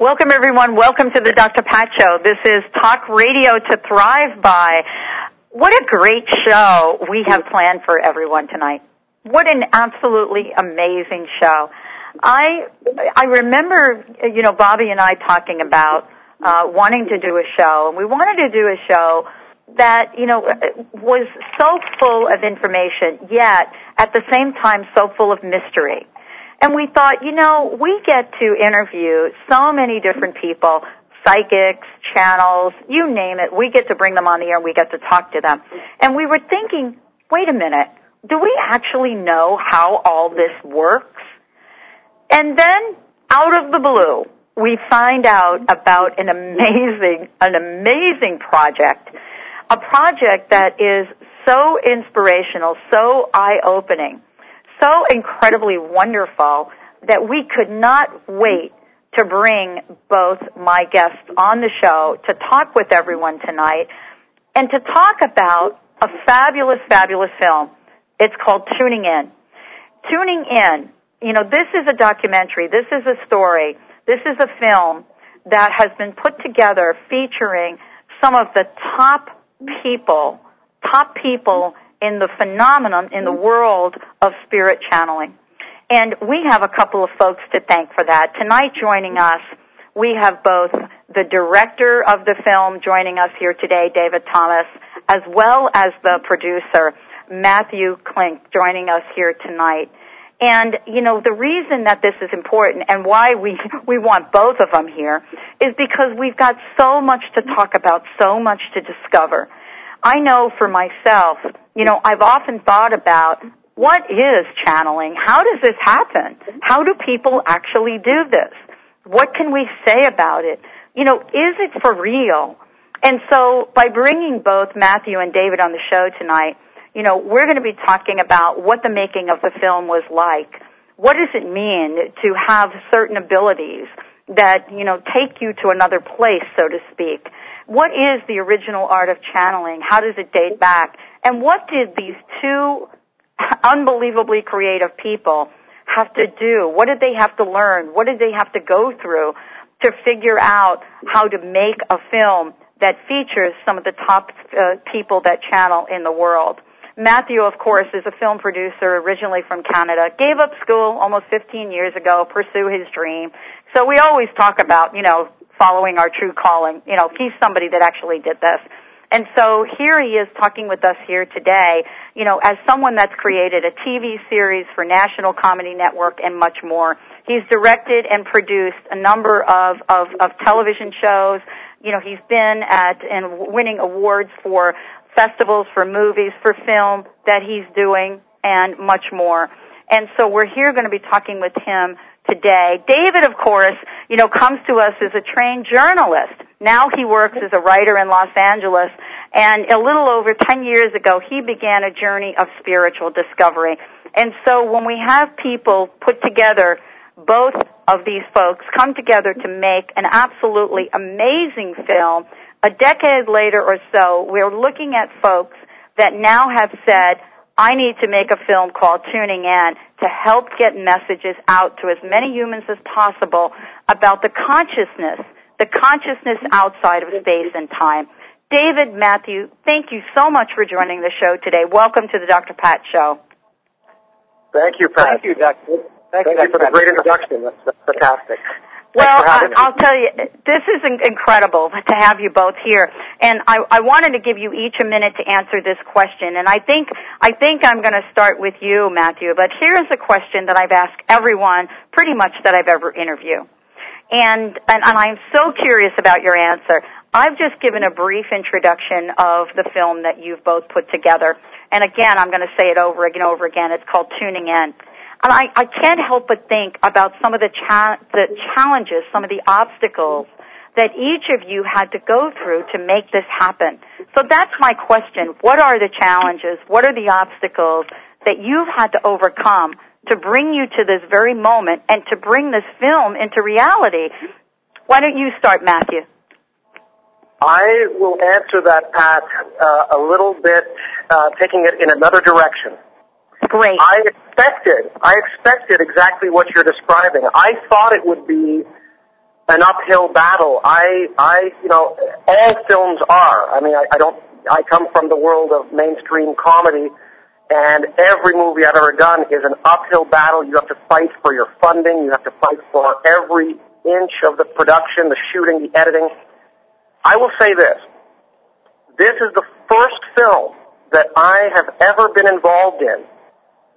Welcome everyone. Welcome to the Dr. Pat Show. This is Talk Radio to Thrive By. What a great show we have planned for everyone tonight. What an absolutely amazing show. I I remember you know Bobby and I talking about uh, wanting to do a show, and we wanted to do a show that you know was so full of information, yet at the same time so full of mystery. And we thought, you know, we get to interview so many different people, psychics, channels, you name it. We get to bring them on the air we get to talk to them. And we were thinking, wait a minute, do we actually know how all this works? And then, out of the blue, we find out about an amazing, an amazing project. A project that is so inspirational, so eye-opening so incredibly wonderful that we could not wait to bring both my guests on the show to talk with everyone tonight and to talk about a fabulous, fabulous film. It's called Tuning In. Tuning In, you know, this is a documentary, this is a story, this is a film that has been put together featuring some of the top people, top people in the phenomenon in the mm-hmm. world of spirit channeling. And we have a couple of folks to thank for that. Tonight joining us, we have both the director of the film joining us here today, David Thomas, as well as the producer, Matthew Klink, joining us here tonight. And, you know, the reason that this is important and why we, we want both of them here is because we've got so much to talk about, so much to discover. I know for myself, you know, I've often thought about what is channeling? How does this happen? How do people actually do this? What can we say about it? You know, is it for real? And so by bringing both Matthew and David on the show tonight, you know, we're going to be talking about what the making of the film was like. What does it mean to have certain abilities that, you know, take you to another place, so to speak? What is the original art of channeling? How does it date back? And what did these two unbelievably creative people have to do? What did they have to learn? What did they have to go through to figure out how to make a film that features some of the top uh, people that channel in the world? Matthew, of course, is a film producer originally from Canada, gave up school almost 15 years ago, pursue his dream. So we always talk about, you know, following our true calling. You know, he's somebody that actually did this. And so here he is talking with us here today, you know, as someone that's created a TV series for National Comedy Network and much more. He's directed and produced a number of, of, of television shows. You know, he's been at and winning awards for festivals, for movies, for film that he's doing, and much more. And so we're here going to be talking with him today. David, of course, you know, comes to us as a trained journalist. Now he works as a writer in Los Angeles, and a little over 10 years ago, he began a journey of spiritual discovery. And so when we have people put together, both of these folks come together to make an absolutely amazing film, a decade later or so, we're looking at folks that now have said, I need to make a film called Tuning In to help get messages out to as many humans as possible about the consciousness, the consciousness outside of space and time. David Matthew, thank you so much for joining the show today. Welcome to the Dr. Pat Show. Thank you, Pat. Thank you, Dr. Thank, Thank you, you for the great introduction. That's, that's fantastic. Well, I, will tell you, this is incredible to have you both here, and I, I, wanted to give you each a minute to answer this question. And I think I think I'm going to start with you, Matthew. But here's a question that I've asked everyone, pretty much that I've ever interviewed. And, and, and I'm so curious about your answer. I've just given a brief introduction of the film that you've both put together. And again, I'm going to say it over and over again. It's called Tuning In. And I, I can't help but think about some of the, cha- the challenges, some of the obstacles that each of you had to go through to make this happen. So that's my question. What are the challenges? What are the obstacles that you've had to overcome to bring you to this very moment and to bring this film into reality? Why don't you start, Matthew? I will answer that, Pat, uh, a little bit, uh, taking it in another direction. Great. I expected, I expected exactly what you're describing. I thought it would be an uphill battle. I, I, you know, all films are. I mean, I, I don't, I come from the world of mainstream comedy, and every movie I've ever done is an uphill battle. You have to fight for your funding. You have to fight for every inch of the production, the shooting, the editing. I will say this. This is the first film that I have ever been involved in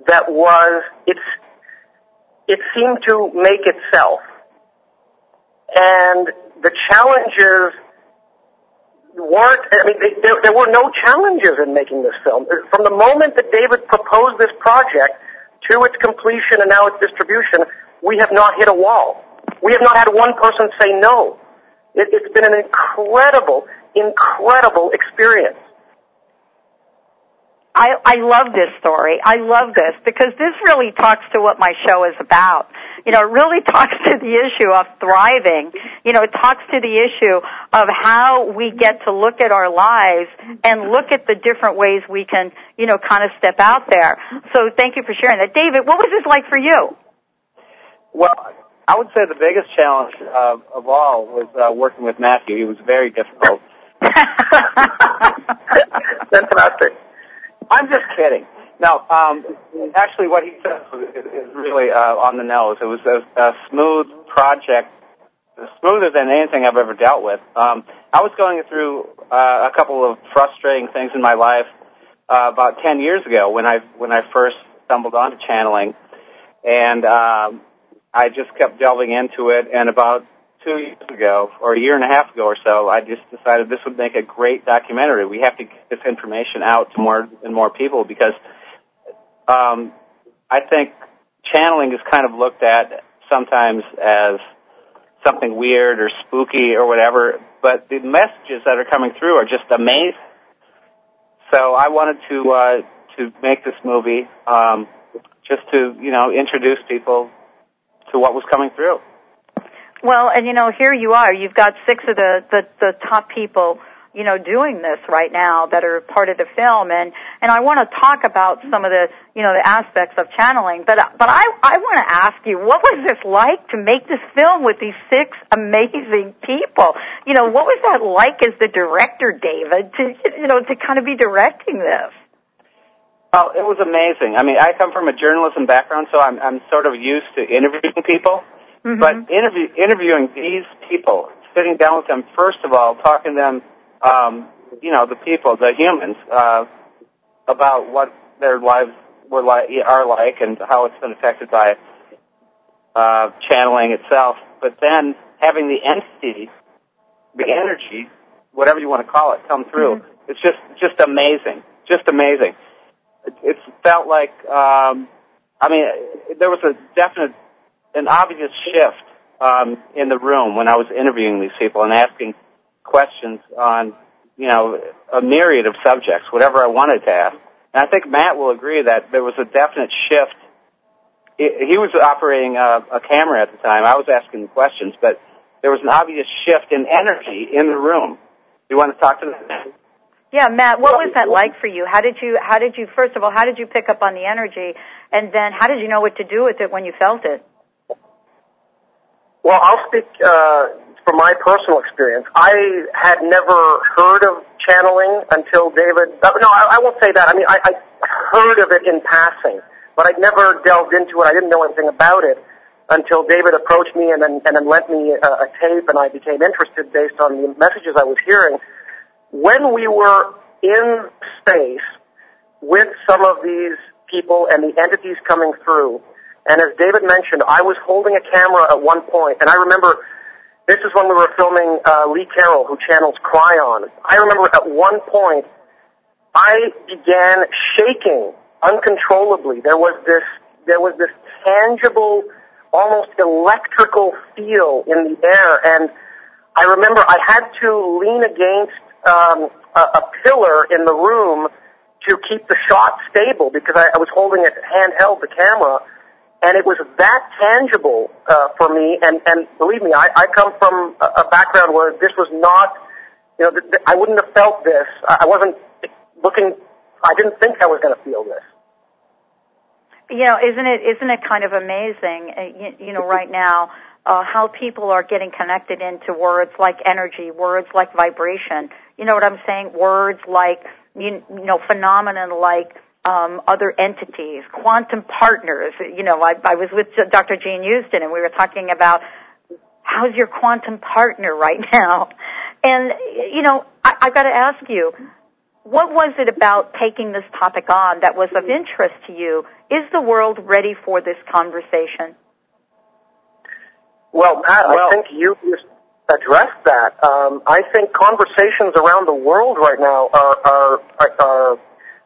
that was, it's, it seemed to make itself. And the challenges weren't, I mean, they, there, there were no challenges in making this film. From the moment that David proposed this project to its completion and now its distribution, we have not hit a wall. We have not had one person say no. It, it's been an incredible, incredible experience. I, I love this story. I love this because this really talks to what my show is about. You know, it really talks to the issue of thriving. You know, it talks to the issue of how we get to look at our lives and look at the different ways we can, you know, kind of step out there. So thank you for sharing that. David, what was this like for you? Well, I would say the biggest challenge uh, of all was uh, working with Matthew. He was very difficult. Fantastic. I'm just kidding. No, um, actually, what he said is, is really uh, on the nose. It was a, a smooth project, smoother than anything I've ever dealt with. Um, I was going through uh, a couple of frustrating things in my life uh, about ten years ago when I when I first stumbled onto channeling, and um, I just kept delving into it. And about two years ago, or a year and a half ago or so, I just decided this would make a great documentary. We have to get this information out to more and more people because um, I think channeling is kind of looked at sometimes as something weird or spooky or whatever, but the messages that are coming through are just amazing. So I wanted to uh, to make this movie um, just to you know introduce people to what was coming through. Well, and you know, here you are. You've got six of the the, the top people, you know, doing this right now that are part of the film, and and I want to talk about some of the you know the aspects of channeling. But but I I want to ask you, what was this like to make this film with these six amazing people? You know, what was that like as the director, David, to you know to kind of be directing this? Oh, it was amazing. I mean, I come from a journalism background, so I'm I'm sort of used to interviewing people. Mm-hmm. But interview, interviewing these people, sitting down with them, first of all, talking to them, um, you know, the people, the humans, uh, about what their lives were like, are like, and how it's been affected by uh, channeling itself. But then having the entity, the energy, whatever you want to call it, come through, Mm-hmm. it's just just amazing, just amazing. It, it felt like, um, I mean, there was a definite an obvious shift um, in the room when I was interviewing these people and asking questions on, you know, a myriad of subjects, whatever I wanted to ask. And I think Matt will agree that there was a definite shift. He was operating a, a camera at the time. I was asking questions, but there was an obvious shift in energy in the room. Do you want to talk to them? Yeah, Matt, what was that like for you? How did you how did you first of all how did you pick up on the energy, and then how did you know what to do with it when you felt it? Well, I'll speak uh, from my personal experience. I had never heard of channeling until David. Uh, no, I, I won't say that. I mean, I, I heard of it in passing, but I'd never delved into it. I didn't know anything about it until David approached me and then and then lent me a, a tape, and I became interested based on the messages I was hearing. When we were in space with some of these people and the entities coming through, and as David mentioned, I was holding a camera at one point, and I remember This is when we were filming uh, Lee Carroll, who channels Kryon. I remember at one point, I began shaking uncontrollably. There was this, there was this tangible, almost electrical feel in the air, and I remember I had to lean against um, a, a pillar in the room to keep the shot stable because I, I was holding it handheld, the camera, and it was that tangible uh, for me. And, and believe me, I, I come from a, background where this was not, you know, th- th- I wouldn't have felt this. I wasn't looking. I didn't think I was going to feel this. You know, isn't it isn't it kind of amazing? Uh, you, you know, right now. Uh, how people are getting connected into words like energy, words like vibration. You know what I'm saying? Words like you, you know phenomenon like um, other entities, quantum partners. You know, I, I was with Dr. Jean Houston, and we were talking about how's your quantum partner right now. And you know, I, I've got to ask you, what was it about taking this topic on that was of interest to you? Is the world ready for this conversation? Well, Pat, well, I think you just addressed that. Um, I think conversations around the world right now are, are, are, are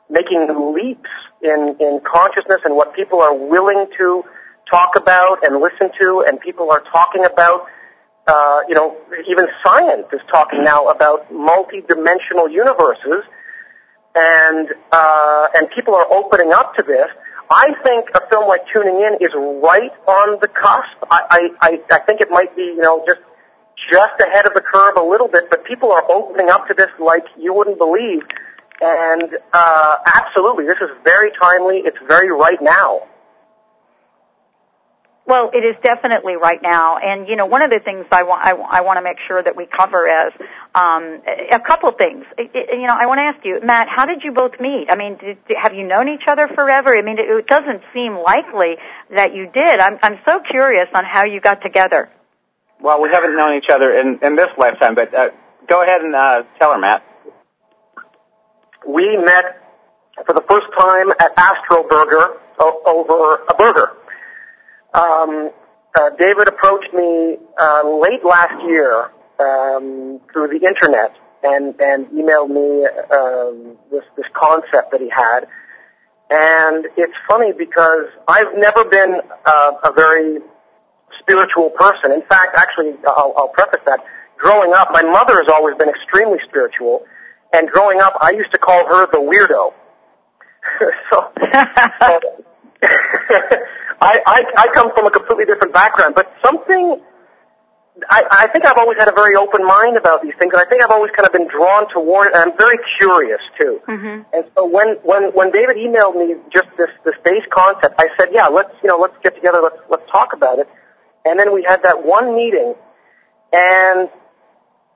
making leaps in, in consciousness and what people are willing to talk about and listen to, and people are talking about, uh, you know, even science is talking now about multi-dimensional universes, and uh, and people are opening up to this. I think a film like Tuning In is right on the cusp. I, I, I think it might be, you know, just just ahead of the curve a little bit, but people are opening up to this like you wouldn't believe. And uh, absolutely, this is very timely. It's very right now. Well, it is definitely right now, and you know, one of the things I want I, I want to make sure that we cover is um, a couple of things. It, it, you know, I want to ask you, Matt, how did you both meet? I mean, did, have you known each other forever? I mean, it, it doesn't seem likely that you did. I'm I'm so curious on how you got together. Well, we haven't known each other in in this lifetime, but uh, go ahead and uh, tell her, Matt we met for the first time at Astro Burger over a burger. Um, uh, David approached me uh, late last year um, through the internet and, and emailed me um, this, this concept that he had. And it's funny because I've never been uh, a very spiritual person. In fact, actually, I'll, I'll preface that. Growing up, my mother has always been extremely spiritual and growing up, I used to call her the weirdo. so, I, I I come from a completely different background, but something I, I think I've always had a very open mind about these things, and I think I've always kind of been drawn toward. And I'm very curious too. Mm-hmm. And so when when when David emailed me just this this base concept, I said, yeah, let's you know let's get together, let's let's talk about it. And then we had that one meeting, and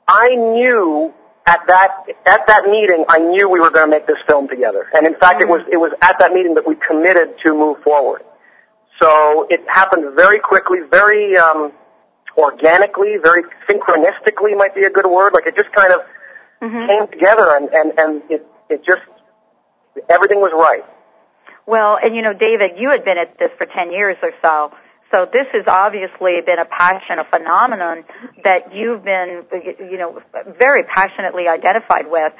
I knew at that at that meeting, I knew we were going to make this film together, and in fact, it was it was at that meeting that we committed to move forward. So it happened very quickly, very um, organically, very synchronistically might be a good word. Like it just kind of mm-hmm. came together, and and and it it just everything was right. Well, and you know, David, you had been at this for ten years or so. So this has obviously been a passion, a phenomenon that you've been, you know, very passionately identified with.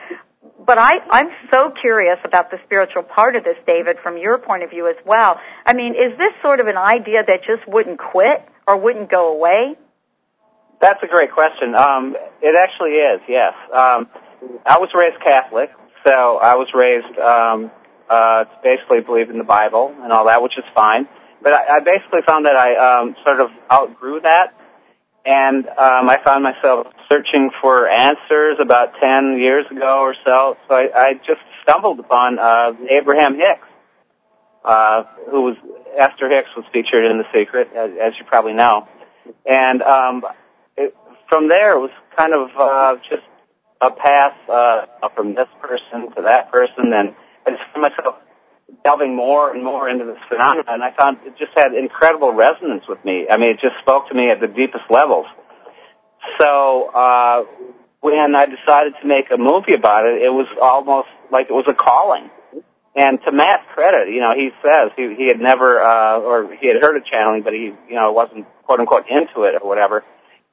But I, I'm so curious about the spiritual part of this, David, from your point of view as well. I mean, is this sort of an idea that just wouldn't quit or wouldn't go away? That's a great question. Um, it actually is, yes. Um, I was raised Catholic, so I was raised um, uh, to basically believe in the Bible and all that, which is fine but I, I basically found that I um, sort of outgrew that, and um, I found myself searching for answers about ten years ago or so. So I, I just stumbled upon uh, Abraham Hicks, uh, who was Esther Hicks was featured in The Secret, as, as you probably know, and um, it, from there it was kind of uh, just a path uh, from this person to that person, and I just found myself delving more and more into this phenomenon, and I found it just had incredible resonance with me. I mean, it just spoke to me at the deepest levels. So uh, when I decided to make a movie about it, it was almost like it was a calling. And to Matt's credit, you know, he says he he had never uh, or he had heard of channeling, but he you know wasn't quote unquote into it or whatever.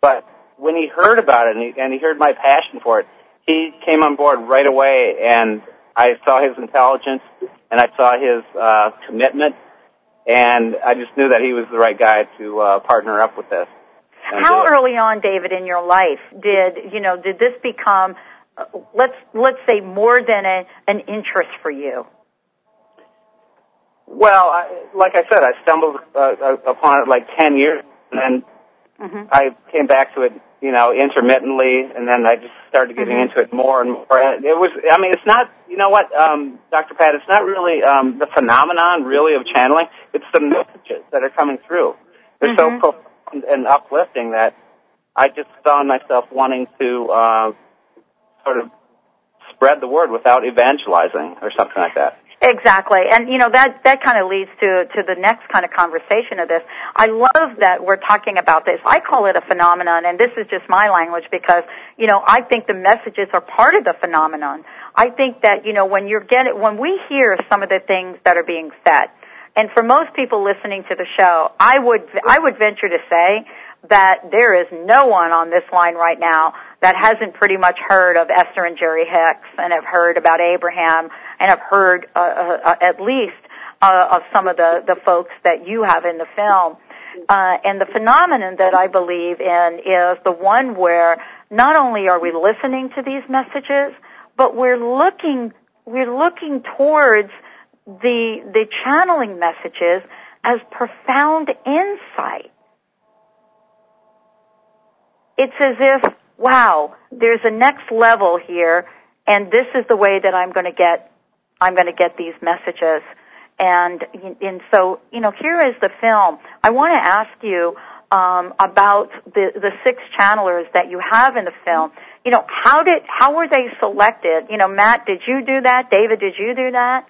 But when he heard about it and he, and he heard my passion for it, he came on board right away, and I saw his intelligence and I saw his uh, commitment, and I just knew that he was the right guy to uh, partner up with this. How early on, David, in your life did you know did this become uh, let's let's say more than a, an interest for you? Well, I, like I said, I stumbled uh, upon it like ten years, and mm-hmm. I came back to it, you know, intermittently, and then I just started getting mm-hmm. into it more and more. And it was, I mean, it's not, you know what, um, Dr. Pat, it's not really um, the phenomenon really of channeling. It's the messages that are coming through. They're mm-hmm. so profound and uplifting that I just found myself wanting to uh, sort of spread the word without evangelizing or something like that. Exactly. And you know that that kind of leads to to the next kind of conversation of this. I love that we're talking about this. I call it a phenomenon and this is just my language because you know I think the messages are part of the phenomenon. I think that you know when you're getting when we hear some of the things that are being said and for most people listening to the show, I would I would venture to say that there is no one on this line right now that hasn't pretty much heard of Esther and Jerry Hicks and have heard about Abraham and have heard uh, uh, uh, at least uh, of some of the, the folks that you have in the film. Uh, and the phenomenon that I believe in is the one where not only are we listening to these messages, but we're looking we're looking towards the the channeling messages as profound insight. It's as if, wow, there's a next level here, and this is the way that I'm going to get I'm going to get these messages. And, and so, you know, here is the film. I want to ask you um, about the, the six channelers that you have in the film. You know, how did, how were they selected? You know, Matt, did you do that? David, did you do that?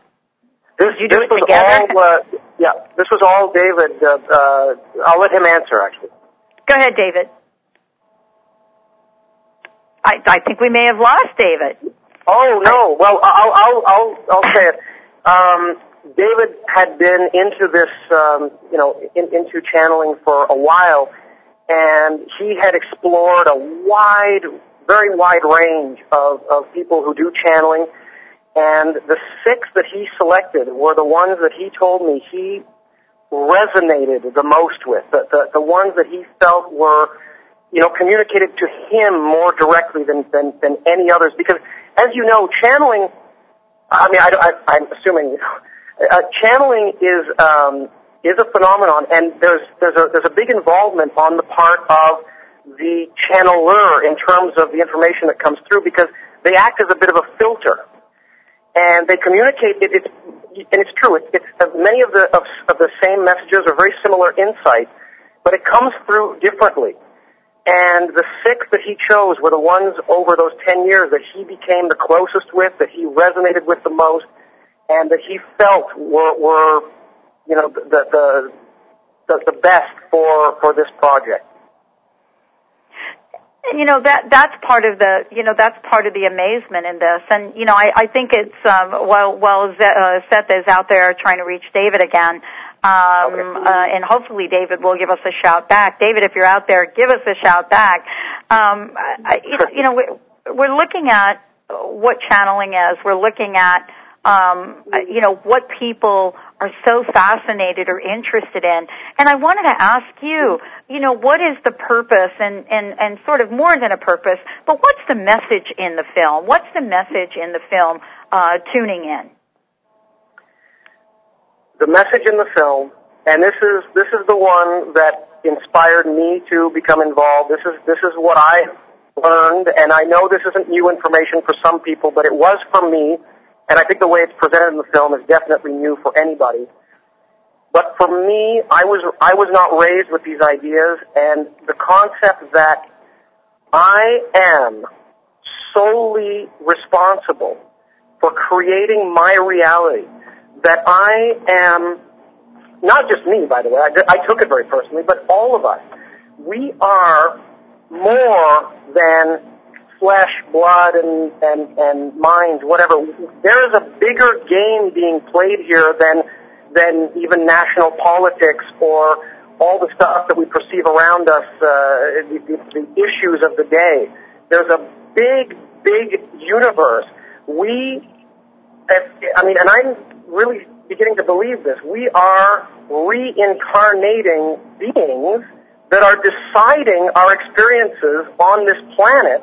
This, did you do it was together? all, uh, yeah, this was all David. Uh, uh, I'll let him answer, actually. Go ahead, David. I, I think we may have lost David. Oh no! Well, I'll I'll I'll, I'll say it. Um, David had been into this, um, you know, in, into channeling for a while, and he had explored a wide, very wide range of, of people who do channeling. And the six that he selected were the ones that he told me he resonated the most with, the, the, the ones that he felt were, you know, communicated to him more directly than, than, than any others. Because as you know, channeling, I mean, I, I'm assuming, uh, channeling is, um, is a phenomenon, and there's, there's, a, there's a big involvement on the part of the channeler in terms of the information that comes through because they act as a bit of a filter. And they communicate, it, it's, and it's true, it, it's, uh, many of the, of, of the same messages are very similar insight, but it comes through differently. And the six that he chose were the ones over those 10 years that he became the closest with, that he resonated with the most, and that he felt were, were you know, the, the, the, the best for, for this project. You know that that's part of the you know that's part of the amazement in this. And you know i i think it's um while while uh, seth is out there trying to reach david again um, okay. uh, and hopefully David will give us a shout back. David, if you're out there, give us a shout back. Um, I, you know, we're looking at what channeling is. We're looking at, um, you know, what people are so fascinated or interested in. And I wanted to ask you, you know, what is the purpose and, and, and sort of more than a purpose, but what's the message in the film? What's the message in the film, uh, tuning in? The message in the film, and this is this is the one that inspired me to become involved. This is this is what I learned, and I know this isn't new information for some people, but it was for me, and I think the way it's presented in the film is definitely new for anybody. But for me, I was I was not raised with these ideas, and the concept that I am solely responsible for creating my reality that I am, not just me, by the way, I, I took it very personally, but all of us, we are more than flesh, blood, and, and, and minds, whatever. There is a bigger game being played here than, than even national politics or, all the stuff that we perceive around us, uh, the, the, the issues of the day. There's a big, big universe. We, I mean, and I'm really beginning to believe this. We are reincarnating beings that are deciding our experiences on this planet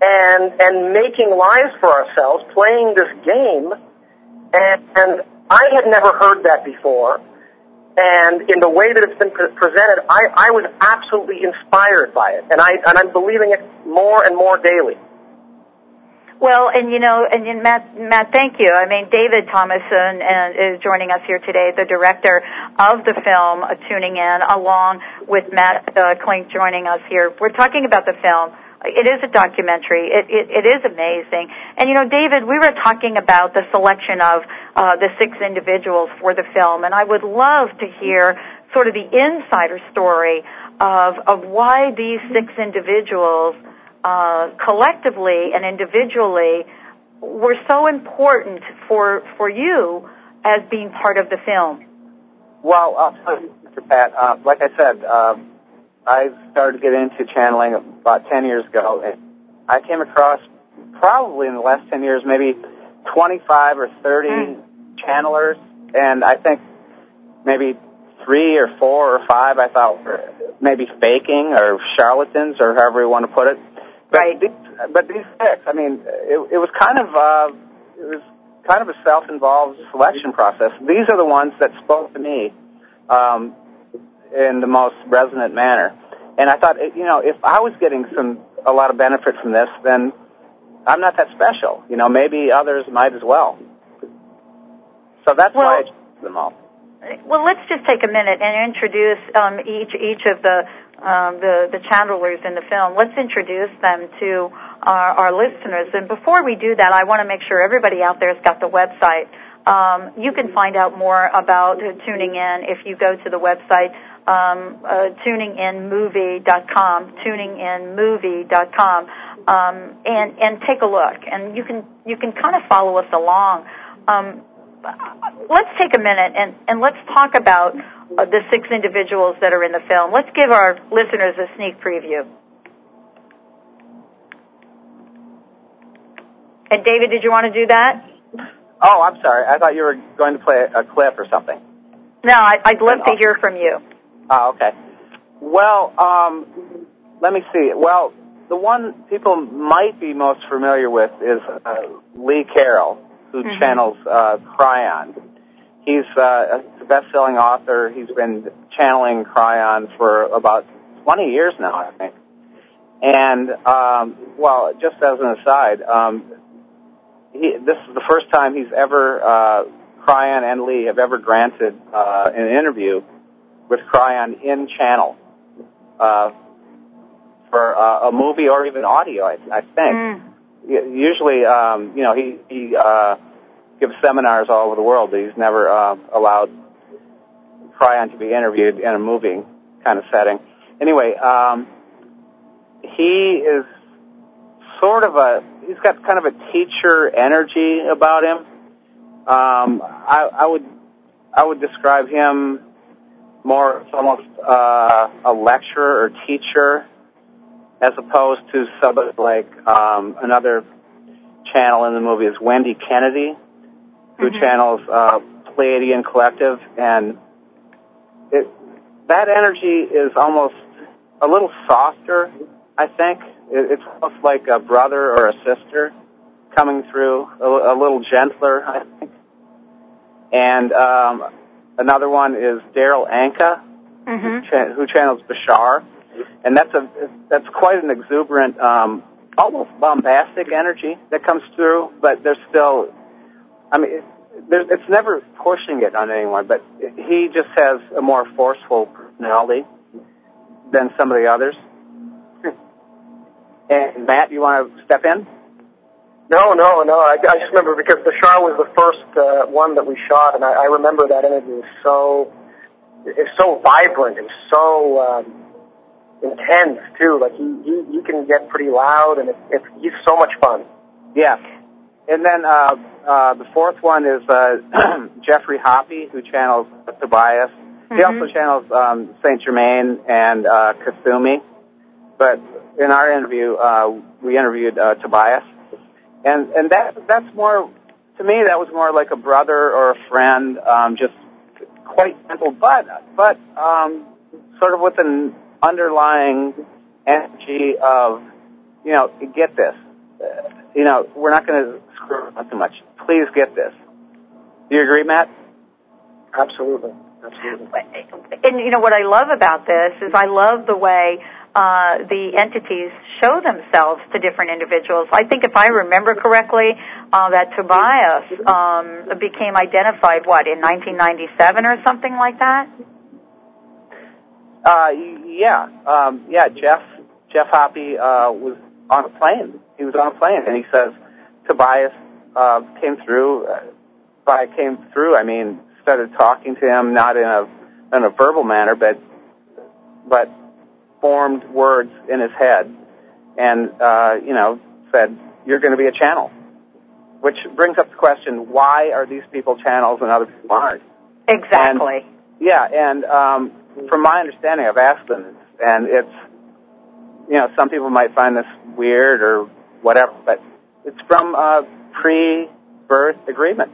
and and making lives for ourselves, playing this game. And, and I had never heard that before. And in the way that it's been pre- presented, I, I was absolutely inspired by it, and I and I'm believing it more and more daily. Well, and you know, and, and Matt, Matt, thank you. I mean, David Thomason uh, is joining us here today, the director of the film, uh, tuning in, along with Matt uh, Klink joining us here. We're talking about the film. It is a documentary. It, it, it is amazing. And you know, David, we were talking about the selection of uh, the six individuals for the film, and I would love to hear sort of the insider story of of why these six individuals uh, collectively and individually were so important for for you as being part of the film? Well, you, Mr. Pat. Uh, like I said, uh, I started to get into channeling about 10 years ago, and I came across probably in the last 10 years maybe 25 or 30 mm. channelers, and I think maybe three or four or five I thought were maybe faking or charlatans or however you want to put it. But right. These, but these six, I mean, it, it was kind of uh, it was kind of a self-involved selection process. These are the ones that spoke to me um, in the most resonant manner. And I thought, you know, if I was getting some a lot of benefit from this, then I'm not that special. You know, maybe others might as well. So that's well, why I chose them all. Well, let's just take a minute and introduce um, each each of the um, the the channelers in the film. Let's introduce them to our, our listeners. And before we do that, I want to make sure everybody out there has got the website. Um, you can find out more about tuning in if you go to the website um, uh, tuninginmovie.com, tuninginmovie.com, um, and and take a look. And you can you can kind of follow us along. Um, let's take a minute and, and let's talk about the six individuals that are in the film. Let's give our listeners a sneak preview. And David, did you want to do that? Oh, I'm sorry. I thought you were going to play a clip or something. No, I, would love to hear from you. Oh, okay. Well, um, let me see. Well, the one people might be most familiar with is uh, Lee Carroll, who mm-hmm. channels uh, Kryon. He's uh, a best-selling author. He's been channeling Kryon for about 20 years now, I think. And um, well, just as an aside, um, he, this is the first time he's ever uh, Kryon and Lee have ever granted uh, an interview with Kryon in channel uh, for uh, a movie or even audio. I, I think. Mm. Usually, um, you know, he he uh, gives seminars all over the world, he's never uh, allowed Kryon to be interviewed in a movie kind of setting. Anyway, um, he is sort of a he's got kind of a teacher energy about him. Um, I, I would I would describe him more almost uh, a lecturer or teacher as opposed to somebody like um, another channel in the movie is Wendy Kennedy, who mm-hmm. channels uh, Pleiadian Collective, and it, that energy is almost a little softer. I think it, it's almost like a brother or a sister coming through, a, a little gentler. I think, and um, another one is Daryl Anka, mm-hmm. who, cha- who channels Bashar, and that's a that's quite an exuberant, um, almost bombastic energy that comes through. But there's still, I mean, there's, it's never pushing it on anyone, but he just has a more forceful personality than some of the others. and Matt, you want to step in? No, no, no. I, I just remember because Bashar was the first uh, one that we shot, and I, I remember that interview was so it's so vibrant and so um, intense too. Like he, he he can get pretty loud, and it, it's he's so much fun. Yeah, and then uh, uh, the fourth one is uh, Geoffrey Hoppe, who channels Tobias. He also channels um, Saint Germain and uh, Kuthumi. But in our interview, uh, we interviewed uh, Tobias, and and that that's more to me. That was more like a brother or a friend, um, just quite gentle, but but um, sort of with an underlying energy of, you know, get this. Uh, you know, we're not going to screw up too much. Please get this. Do you agree, Matt? Absolutely. Absolutely. And you know what I love about this is I love the way uh, the entities show themselves to different individuals. I think if I remember correctly, uh, that Tobias um, became identified what in 1997 or something like that. Uh, yeah, um, yeah. Jeff Jeff Hoppe uh, was on a plane. He was on a plane, and he says Tobias uh, came through. Uh, by came through, I mean started talking to him, not in a in a verbal manner, but but formed words in his head, and uh, you know said, "You're going to be a channel." Which brings up the question: Why are these people channels and other people aren't? Exactly. And, yeah, and um, from my understanding, I've asked them, and it's you know some people might find this weird or whatever, but it's from a pre-birth agreement.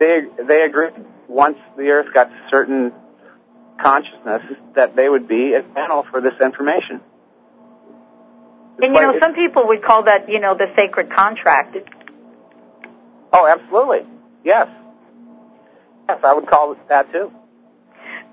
They they agreed once the Earth got to certain consciousness that they would be a channel for this information. It's and you know, like- some people would call that, you know, the sacred contract. oh, absolutely, yes, yes, I would call it that too.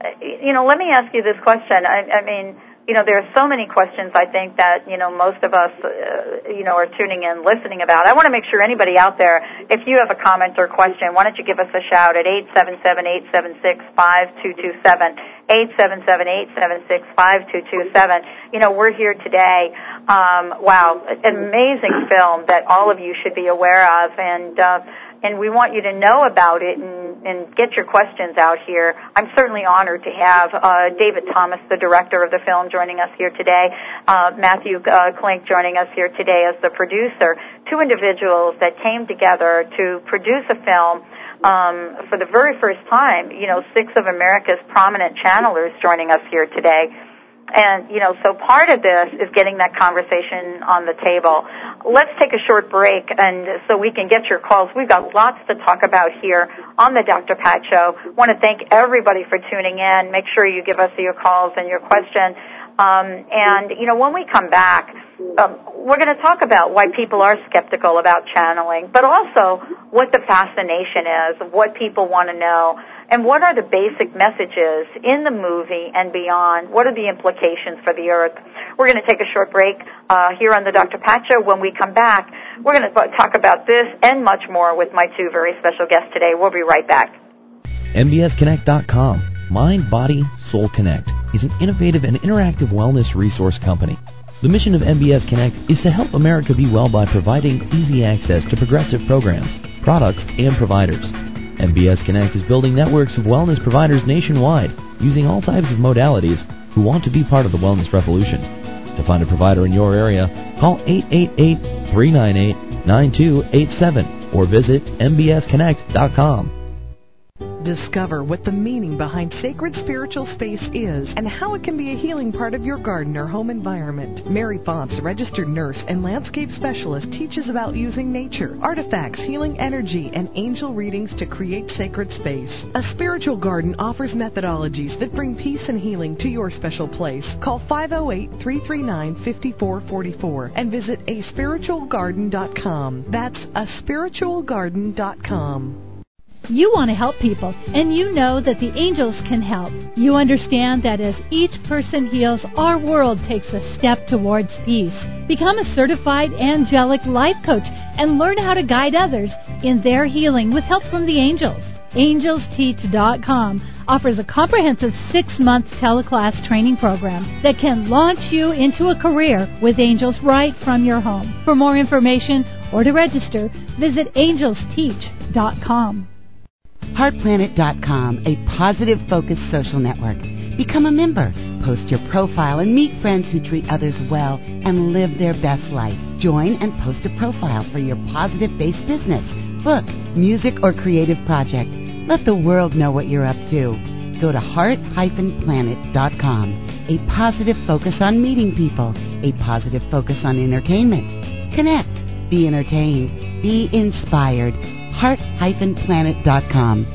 Uh, You know, let me ask you this question. I, I mean, you know, there are so many questions I think that, you know, most of us, uh, you know, are tuning in, listening about. I want to make sure anybody out there, if you have a comment or question, why don't you give us a shout at 877-876-5227, 877-876-5227. You know, we're here today. Um, wow, amazing film that all of you should be aware of, and uh, and we want you to know about it and, and get your questions out here. I'm certainly honored to have uh, David Thomas, the director of the film, joining us here today. Uh, Matthew uh, Klink joining us here today as the producer. Two individuals that came together to produce a film um, for the very first time. You know, six of America's prominent channelers joining us here today. And, you know, so part of this is getting that conversation on the table. Let's take a short break and so we can get your calls. We've got lots to talk about here on the Dr. Pat Show. want to thank everybody for tuning in. Make sure you give us your calls and your question. Um, and, you know, when we come back, um, we're going to talk about why people are skeptical about channeling, but also what the fascination is, what people want to know, and what are the basic messages in the movie and beyond? What are the implications for the earth? We're going to take a short break uh, here on the Dr. Pat. When we come back, we're going to talk about this and much more with my two very special guests today. We'll be right back. MBSConnect.com. Mind, Body, Soul Connect is an innovative and interactive wellness resource company. The mission of MBS Connect is to help America be well by providing easy access to progressive programs, products, and providers. MBS Connect is building networks of wellness providers nationwide using all types of modalities who want to be part of the wellness revolution. To find a provider in your area, call 888-398-9287 or visit mbsconnect.com. Discover what the meaning behind sacred spiritual space is and how it can be a healing part of your garden or home environment. Mary Fonts, registered nurse and landscape specialist, teaches about using nature, artifacts, healing energy, and angel readings to create sacred space. A spiritual garden offers methodologies that bring peace and healing to your special place. Call 508 339 5444 and visit aspiritualgarden.com. That's aspiritualgarden.com. You want to help people, and you know that the angels can help. You understand that as each person heals, our world takes a step towards peace. Become a certified angelic life coach and learn how to guide others in their healing with help from the angels. AngelsTeach.com offers a comprehensive six month teleclass training program that can launch you into a career with angels right from your home. For more information or to register, visit AngelsTeach.com. HeartPlanet.com, a positive focused social network. Become a member, post your profile, and meet friends who treat others well and live their best life. Join and post a profile for your positive based business, book, music, or creative project. Let the world know what you're up to. Go to heart-planet.com. A positive focus on meeting people, a positive focus on entertainment. Connect, be entertained, be inspired. heart-planet.com.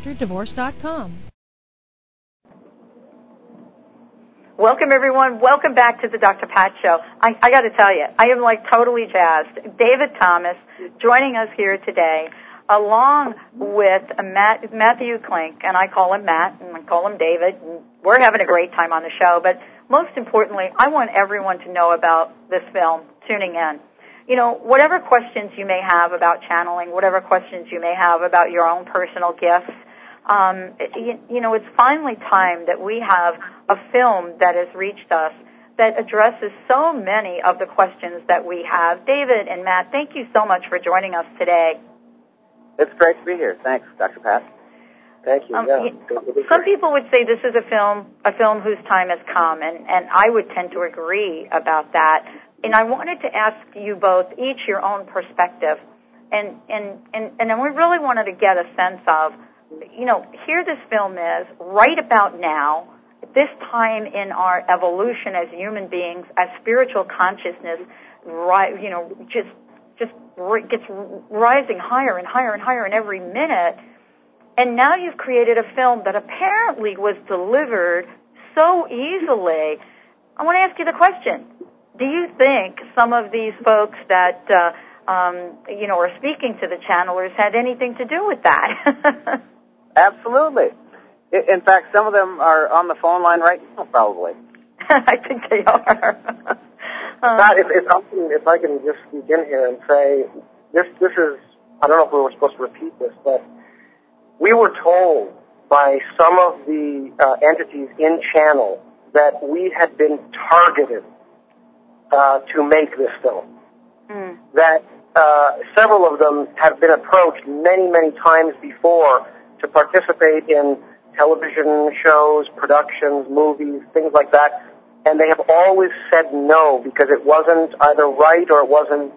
afterdivorce.com. Welcome everyone. Welcome back to the Dr. Pat Show. I, I got to tell you, I am like totally jazzed. David Thomas joining us here today, along with Matt, Matthew Klink, and I call him Matt, and I call him David. And we're having a great time on the show. But most importantly, I want everyone to know about this film. Tuning in you know, whatever questions you may have about channeling, whatever questions you may have about your own personal gifts, um, you, you know, it's finally time that we have a film that has reached us that addresses so many of the questions that we have. David and Matt, thank you so much for joining us today. It's great to be here. Thanks, Dr. Pat. Thank you. Um, yeah, some people would say this is a film, a film whose time has come, and, and I would tend to agree about that. And I wanted to ask you both each your own perspective, and and and and we really wanted to get a sense of you know, here this film is right about now, this time in our evolution as human beings, as spiritual consciousness, right, you know, just just gets rising higher and higher and higher in every minute. And now you've created a film that apparently was delivered so easily. I want to ask you the question: Do you think some of these folks that uh, um, you know are speaking to the channelers had anything to do with that? Absolutely. In fact, some of them are on the phone line right now, probably. I think they are. um, if, if, I can, if I can just begin here and say, this, this is, I don't know if we were supposed to repeat this, but we were told by some of the uh, entities in channel that we had been targeted uh, to make this film. Mm. That uh, several of them have been approached many, many times before to participate in television shows, productions, movies, things like that, and they have always said no because it wasn't either right or it wasn't,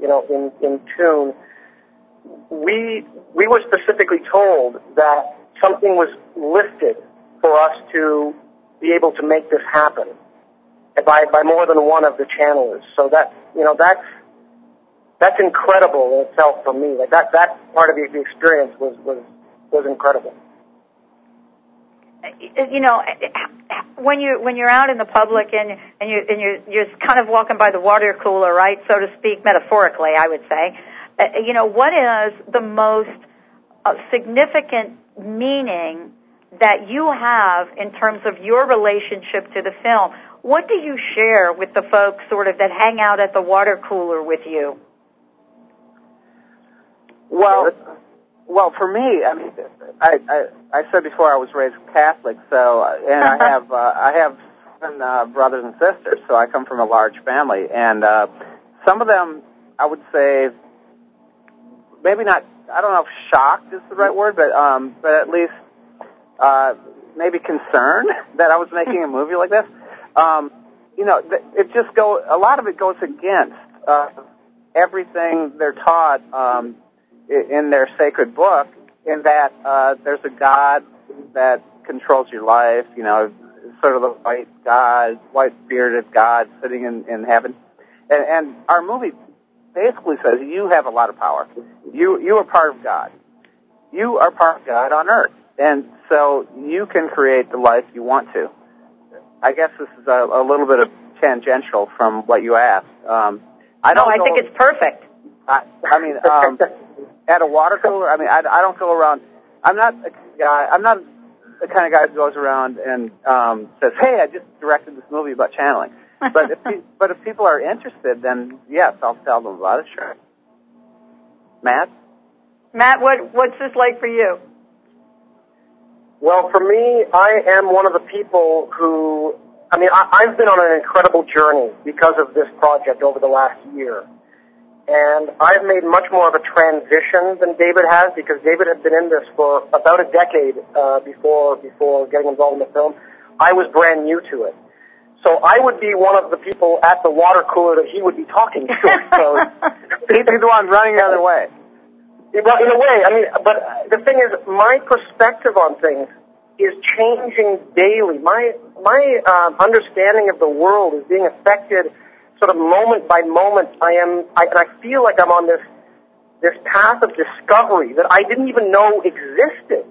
you know, in, in tune. We, we were specifically told that something was lifted for us to be able to make this happen by, by more than one of the channelers. So that, you know, that's, that's incredible in itself for me. Like that, that part of the, the experience was, was was incredible. You know, when you when you're out in the public and and you and you're you're kind of walking by the water cooler, right, so to speak, metaphorically, I would say. Uh, you know, what is the most uh, significant meaning that you have in terms of your relationship to the film? What do you share with the folks sort of that hang out at the water cooler with you? Well, well, for me, I mean, I, I I said before I was raised Catholic, so and I have uh, I have seven uh, brothers and sisters, so I come from a large family, and uh, some of them I would say maybe not I don't know if shocked is the right word, but um, but at least uh, maybe concerned that I was making a movie like this. Um, you know, it just go a lot of it goes against uh, everything they're taught. Um, in their sacred book in that uh, there's a God that controls your life, you know, sort of the white God, white bearded God sitting in, in heaven. And, and our movie basically says you have a lot of power. You, you are part of God. You are part of God on earth. and so you can create the life you want to. I guess this is a, a little bit of tangential from what you asked. Um, I don't. No, I think it's perfect. I, I mean, um, at a water cooler. I mean, I, I don't go around. I'm not a guy. I'm not the kind of guy who goes around and um, says, "Hey, I just directed this movie about channeling." But if pe- but if people are interested, then yes, I'll tell them about it. Sure. Matt. Matt, what what's this like for you? Well, for me, I am one of the people who, I mean, I, I've been on an incredible journey because of this project over the last year. And I've made much more of a transition than David has because David had been in this for about a decade uh, before before getting involved in the film. I was brand new to it. So I would be one of the people at the water cooler that he would be talking to. So he'd be the one running the other way. Well, in a way, I mean, but the thing is, my perspective on things is changing daily. My my uh, understanding of the world is being affected, sort of moment by moment. I am, I, and I feel like I'm on this this path of discovery that I didn't even know existed.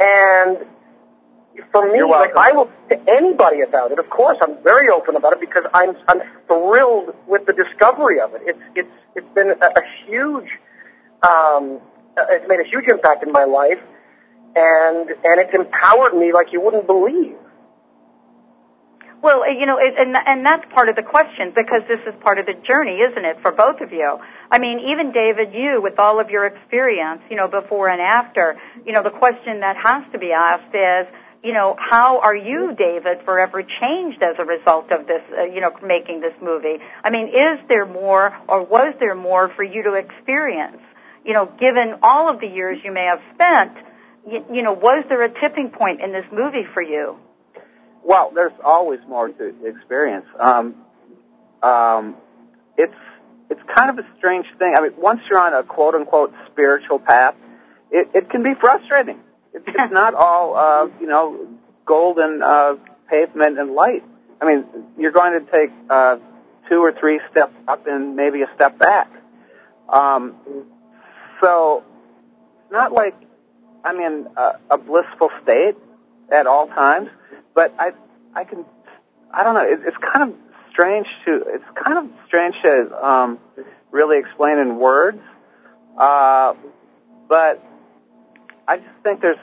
And for me, like. I will to anybody about it. Of course, I'm very open about it because I'm I'm thrilled with the discovery of it. It's it's it's been a, a huge um, uh, it's made a huge impact in my life, and and it's empowered me like you wouldn't believe. Well, you know, it, and and that's part of the question because this is part of the journey, isn't it, for both of you? I mean, even David, you with all of your experience, you know, before and after, you know, the question that has to be asked is, you know, how are you, David, forever changed as a result of this, uh, you know, making this movie? I mean, is there more, or was there more for you to experience? You know, given all of the years you may have spent, you, you know, was there a tipping point in this movie for you? Well, there's always more to experience. Um, um, it's it's kind of a strange thing. I mean, once you're on a quote unquote spiritual path, it, it can be frustrating. It's, it's not all uh, you know golden uh, pavement and light. I mean, you're going to take uh, two or three steps up and maybe a step back. Um, so not like I'm in a, a blissful state at all times, but I I can I don't know. It, it's kind of strange to it's kind of strange to um, really explain in words, uh, but I just think there's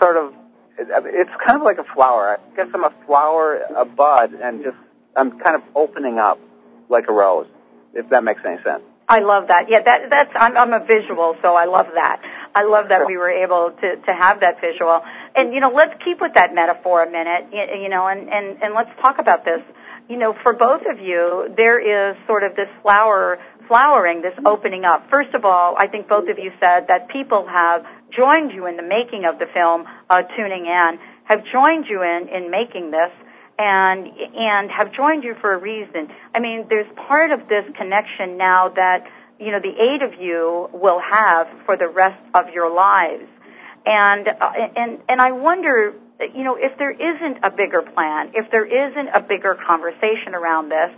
sort of it, it's kind of like a flower. I guess I'm a flower, a bud, and just I'm kind of opening up like a rose, if that makes any sense. I love that. Yeah, that that's I'm I'm a visual, so I love that. I love that we were able to to have that visual. And you know, let's keep with that metaphor a minute. You, know, and and and let's talk about this. You know, for both of you, there is sort of this flower flowering, this opening up. First of all, I think both of you said that people have joined you in the making of the film, uh, tuning in, have joined you in in making this and and have joined you for a reason. I mean, there's part of this connection now that you know the eight of you will have for the rest of your lives, and uh, and and I wonder, you know, if there isn't a bigger plan, if there isn't a bigger conversation around this.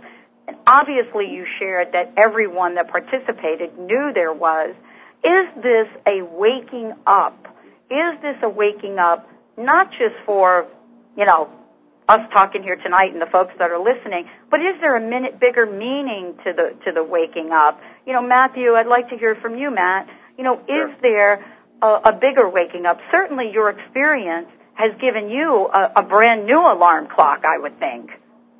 And obviously, you shared that everyone that participated knew there was. Is this a waking up? Is this a waking up not just for, you know, us talking here tonight and the folks that are listening, but is there a minute bigger meaning to the to the waking up? You know, Matthew, I'd like to hear from you, Matt. You know, Sure. is there a, bigger waking up? Certainly, your experience has given you a, a brand new alarm clock, I would think.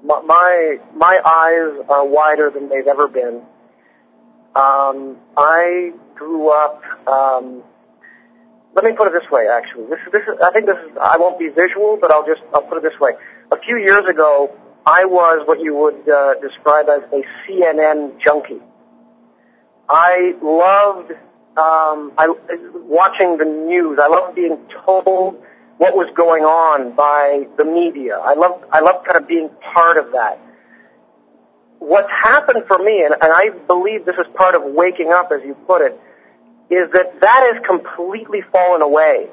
My my, my eyes are wider than they've ever been. Um, I grew up. Um, let me put it this way. Actually, this is this is. I think this is. I won't be visual, but I'll just. I'll put it this way. A few years ago, I was what you would uh, describe as a CNN junkie. I loved um, I, watching the news. I love being told what was going on by the media. I love I love kind of being part of that. What's happened for me, and, and I believe this is part of waking up, as you put it, is that that has completely fallen away.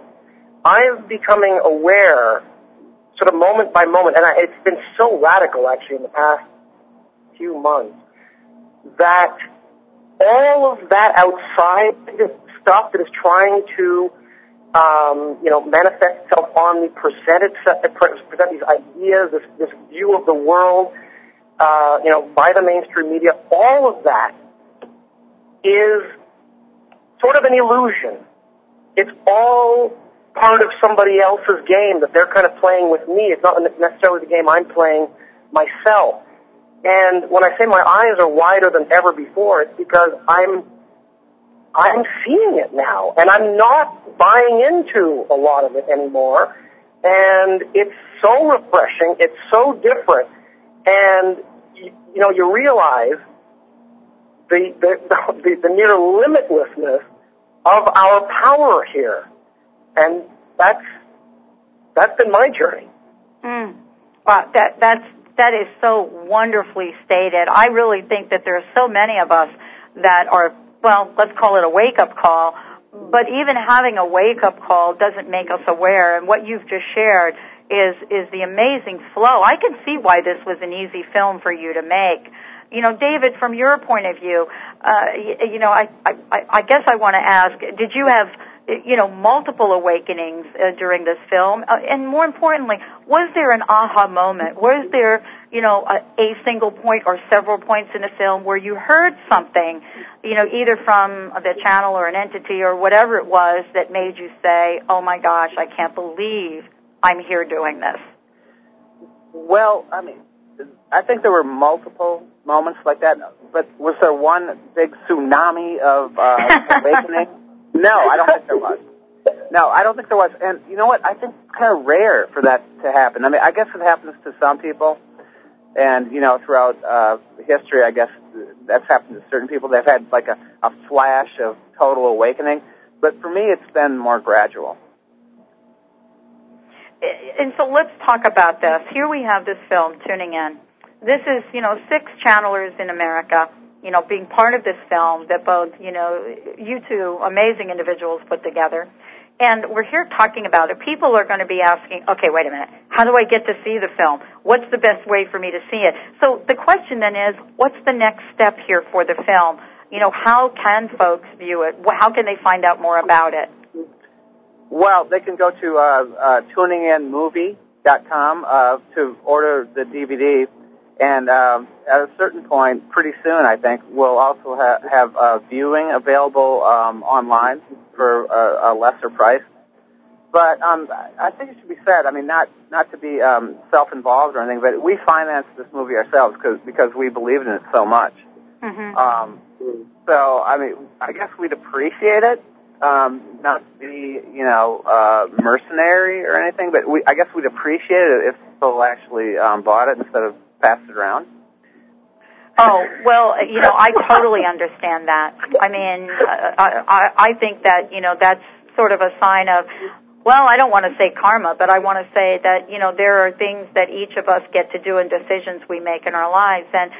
I'm becoming aware, sort of moment by moment, and I, it's been so radical actually in the past few months, that all of that outside stuff that is trying to um, you know, manifest itself on me, present itself, present these ideas, this, this view of the world, uh, you know, by the mainstream media. All of that is sort of an illusion. It's all part of somebody else's game that they're kind of playing with me. It's not necessarily the game I'm playing myself. And when I say my eyes are wider than ever before, it's because I'm I'm seeing it now, and I'm not buying into a lot of it anymore. And it's so refreshing. It's so different, and you, you know you realize the the, the the near limitlessness of our power here, and that's that's been my journey. Mm. Wow, that that's that is so wonderfully stated. I really think that there are so many of us that are well, let's call it a wake up call. But even having a wake up call doesn't make us aware. And what you've just shared is is the amazing flow. I can see why this was an easy film for you to make. You know, David, from your point of view, uh, you, you know, I, I I guess I want to ask: Did you have you know multiple awakenings uh, during this film? Uh, and more importantly, was there an aha moment? Was there you know, a, a single point or several points in the film where you heard something, you know, either from the channel or an entity or whatever it was that made you say, "Oh my gosh, I can't believe I'm here doing this." Well, I mean, I think there were multiple moments like that, but was there one big tsunami of uh, awakening? No, I don't think there was. No, I don't think there was. And you know what? I think it's kind of rare for that to happen. I mean, I guess it happens to some people and, you know, throughout uh, history, I guess that's happened to certain people. They've had like a, a flash of total awakening. But for me, it's been more gradual. And so let's talk about this. Here we have this film, Tuning In. This is, you know, six channelers in America, you know, being part of this film that both, you know, you two amazing individuals put together. And we're here talking about it. People are going to be asking, okay, wait a minute. How do I get to see the film? What's the best way for me to see it? So the question then is, what's the next step here for the film? You know, how can folks view it? How can they find out more about it? Well, they can go to uh, uh, tuninginmovie.com uh, to order the DVD. And um, at a certain point, pretty soon, I think, we'll also ha- have uh, viewing available um, online for a, a lesser price. But um, I think it should be said. I mean, not not to be um, self-involved or anything, but we financed this movie ourselves cause, because we believed in it so much. Mm-hmm. Um, so I mean, I guess we'd appreciate it, um, not to be you know uh, mercenary or anything, but we I guess we'd appreciate it if people actually um, bought it instead of passed it around. Oh well, you know, I totally understand that. I mean, I, I I think that you know that's sort of a sign of, well, I don't want to say karma, but I want to say that you know there are things that each of us get to do and decisions we make in our lives, and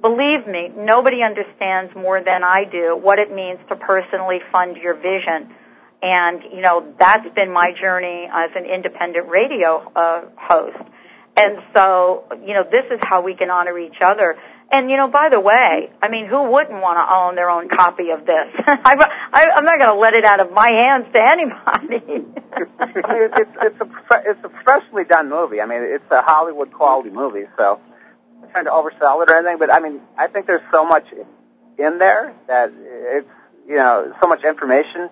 believe me, nobody understands more than I do what it means to personally fund your vision. And you know that's been my journey as an independent radio uh, host. And so, you know, this is how we can honor each other. And you know, by the way, I mean, who wouldn't want to own their own copy of this? I, I, I'm not going to let it out of my hands to anybody. it's it's a it's a professionally done movie. I mean, it's a Hollywood quality movie. So, I'm trying to oversell it or anything, but I mean, I think there's so much in there that it's you know so much information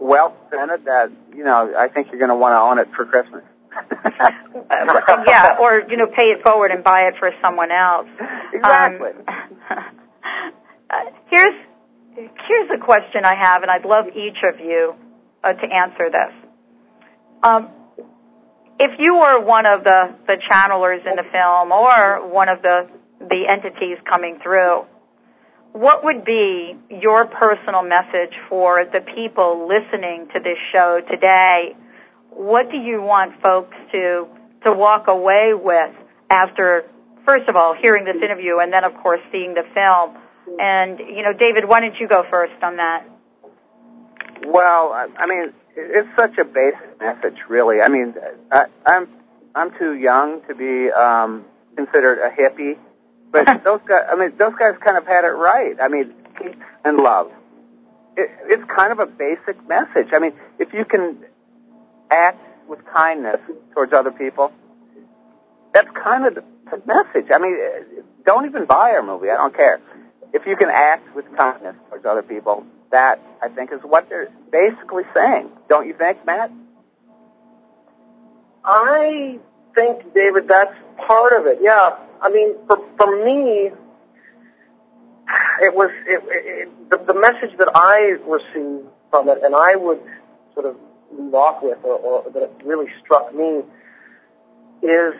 well presented that you know I think you're going to want to own it for Christmas. yeah, or you know, pay it forward and buy it for someone else. Exactly. Um, here's here's a question I have, and I'd love each of you uh, to answer this. Um, if you were one of the the channelers in the film, or one of the the entities coming through, what would be your personal message for the people listening to this show today what do you want folks to to walk away with after first of all hearing this interview and then of course seeing the film? And you know david why don't you go first on that? Well i mean it's such a basic message really. I mean I, i'm i'm too young to be um considered a hippie but those guys i mean those guys kind of had it right. I mean peace and love. It, it's kind of a basic message. I mean if you can act with kindness towards other people, that's kind of the message. I mean, don't even buy our movie. I don't care. If you can act with kindness towards other people, that I think is what they're basically saying. Don't you think, Matt? I think, David, that's part of it. Yeah. I mean, for for me, it was it, it, the, the message that I received from it, and I would sort of lead off with, or, or that really struck me, is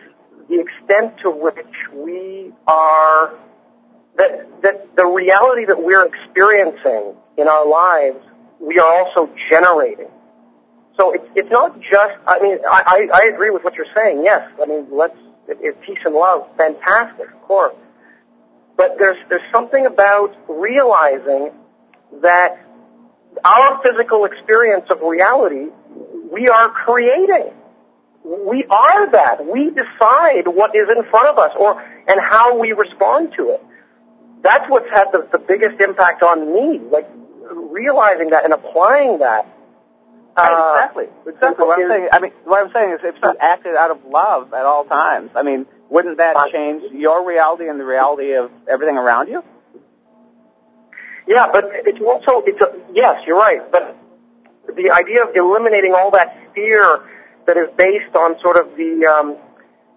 the extent to which we are that that the reality that we're experiencing in our lives, we are also generating. So it's it's not just. I mean, I I agree with what you're saying. Yes, I mean, let's it, peace and love, fantastic, of course. But there's there's something about realizing that our physical experience of reality, we are creating. We are that. We decide what is in front of us, or and how we respond to it. That's what's had the, the biggest impact on me. Like realizing that and applying that. Uh, exactly. Exactly. What I'm saying. I mean, what I'm saying is, if you acted out of love at all times, I mean, wouldn't that change your reality and the reality of everything around you? Yeah, but it's also it's a, yes, you're right. But the idea of eliminating all that fear that is based on sort of the um,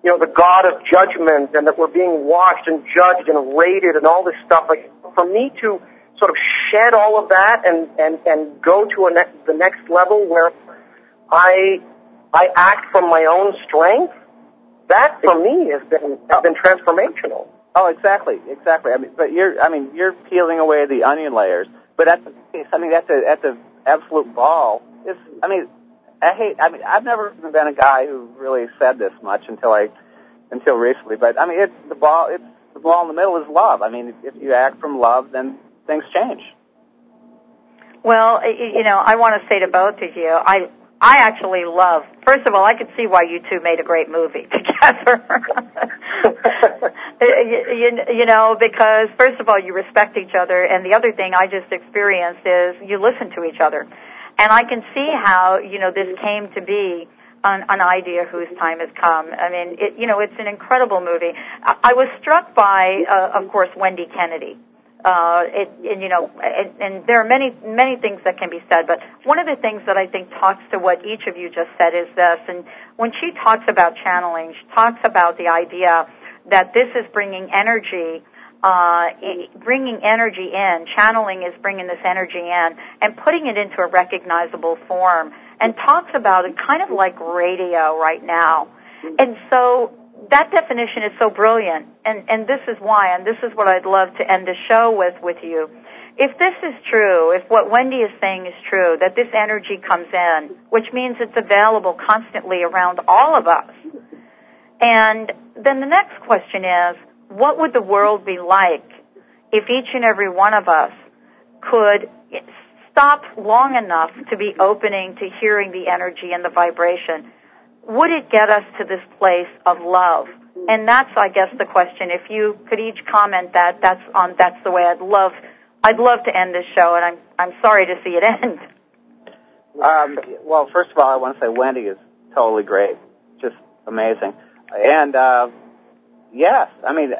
you know the God of judgment and that we're being watched and judged and rated and all this stuff. Like for me to sort of shed all of that and and and go to a ne- the next level where I I act from my own strength. That for me has been has been transformational. Oh, exactly, exactly. I mean, but you're I mean you're peeling away the onion layers. But at the I mean at the at the absolute ball, it's I mean I hate I mean I've never been a guy who really said this much until I until recently. But I mean it's the ball it's the ball in the middle is love. I mean if you act from love, then things change. Well, you know, I want to say to both of you, I I actually love. First of all, I could see why you two made a great movie together. you, you know, because first of all, you respect each other, and the other thing I just experienced is you listen to each other, and I can see how you know this came to be an, an idea whose time has come. I mean, it, you know, it's an incredible movie. I, I was struck by, uh, of course, Wendy Kennedy uh, it, and you know, and, and there are many many things that can be said, but one of the things that I think talks to what each of you just said is this. And when she talks about channeling, she talks about the idea that this is bringing energy. Uh, bringing energy in, channeling is bringing this energy in and putting it into a recognizable form, and talks about it kind of like radio right now. And so that definition is so brilliant, and, and this is why, and this is what I'd love to end the show with with you. If this is true, if what Wendy is saying is true, that this energy comes in, which means it's available constantly around all of us, and then the next question is, what would the world be like if each and every one of us could stop long enough to be opening to hearing the energy and the vibration? would it get us to this place of love? And that's, I guess, the question. If you could each comment that, that's on, that's the way I'd love, I'd love to end this show, and I'm, I'm sorry to see it end. Um, well, first of all, I want to say Wendy is totally great, just amazing, and uh, yes, I mean,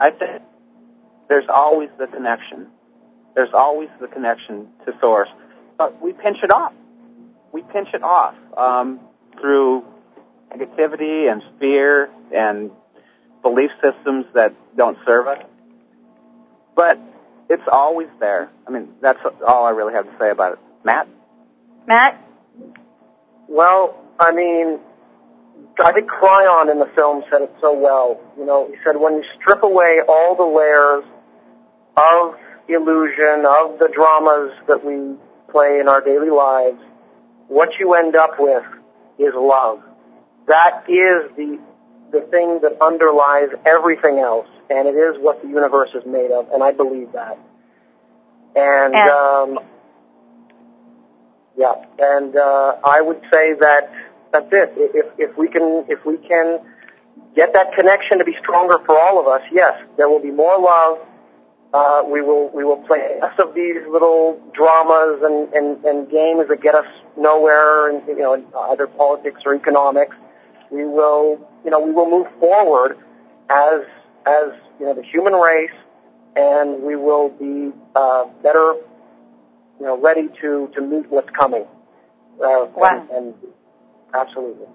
I think there's always the connection. There's always the connection to source, but we pinch it off. We pinch it off um, through negativity and fear and belief systems that don't serve us. But it's always there. I mean, that's all I really have to say about it. Matt? Matt? Well, I mean, I think Kryon in the film said it so well. You know, he said when you strip away all the layers of illusion, of the dramas that we play in our daily lives, what you end up with is love that is the the thing that underlies everything else, and it is what the universe is made of, and I believe that. And, and um, yeah, and uh, I would say that that's it. If if we can if we can get that connection to be stronger for all of us, yes, there will be more love. Uh, we will we will play less of these little dramas and, and, and games that get us nowhere in you know in either politics or economics. We will you know we will move forward as as you know the human race, and we will be uh, better you know ready to to meet what's coming. Uh, wow. and, and absolutely.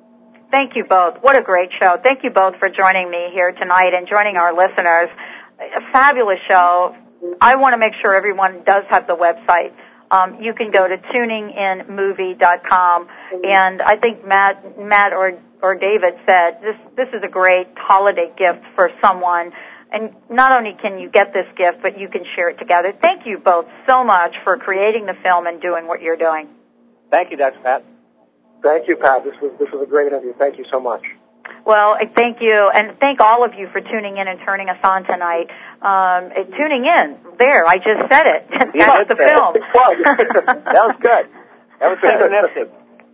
Thank you both. What a great show. Thank you both for joining me here tonight and joining our listeners. A fabulous show. I want to make sure everyone does have the website. Um, you can go to tuninginmovie.com, and I think Matt, Matt or or David said this this is a great holiday gift for someone. And not only can you get this gift, but you can share it together. Thank you both so much for creating the film and doing what you're doing. Thank you, Dr. Pat. Thank you, Pat. This was this was a great interview. Thank you so much. Well, thank you, and thank all of you for tuning in and turning us on tonight. Um, tuning in, there, I just said it. That's the film. that was good. That was synchronistic.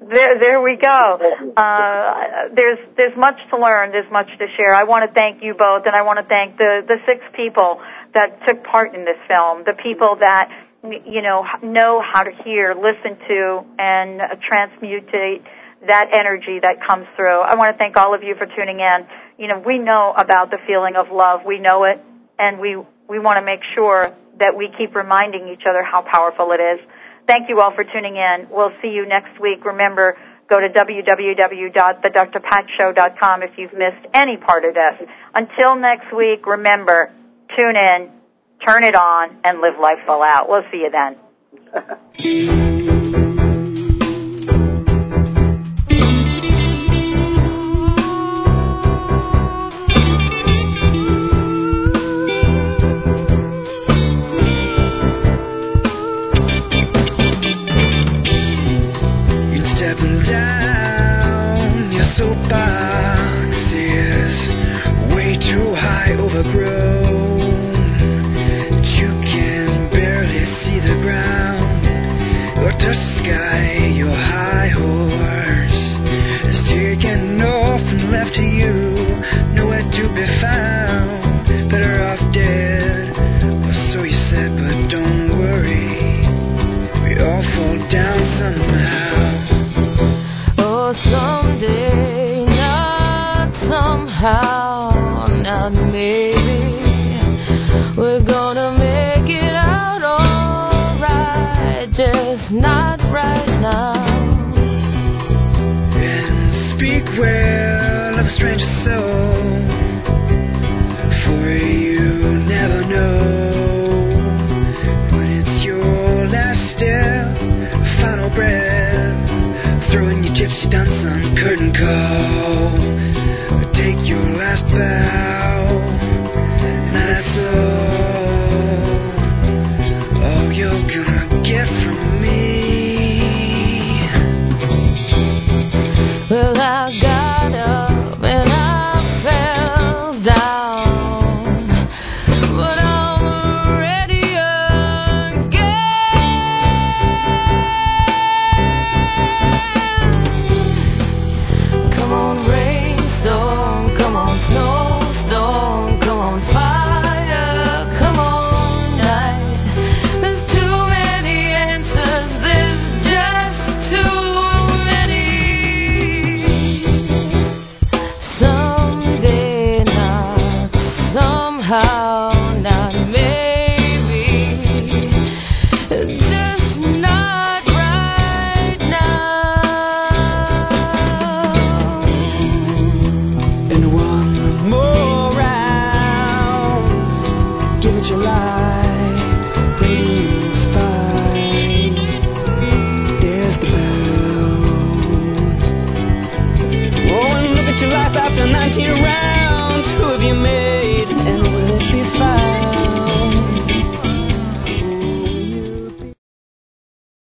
There, there we go. Uh, there's there's much to learn. There's much to share. I want to thank you both, and I want to thank the the six people that took part in this film. The people that you know know how to hear, listen to, and uh, transmutate that energy that comes through. I want to thank all of you for tuning in. You know, we know about the feeling of love. We know it, and we we want to make sure that we keep reminding each other how powerful it is. Thank you all for tuning in. We'll see you next week. Remember, go to www.thedrpatshow.com if you've missed any part of this. Until next week, remember, tune in, turn it on, and live life full out. We'll see you then. gypsy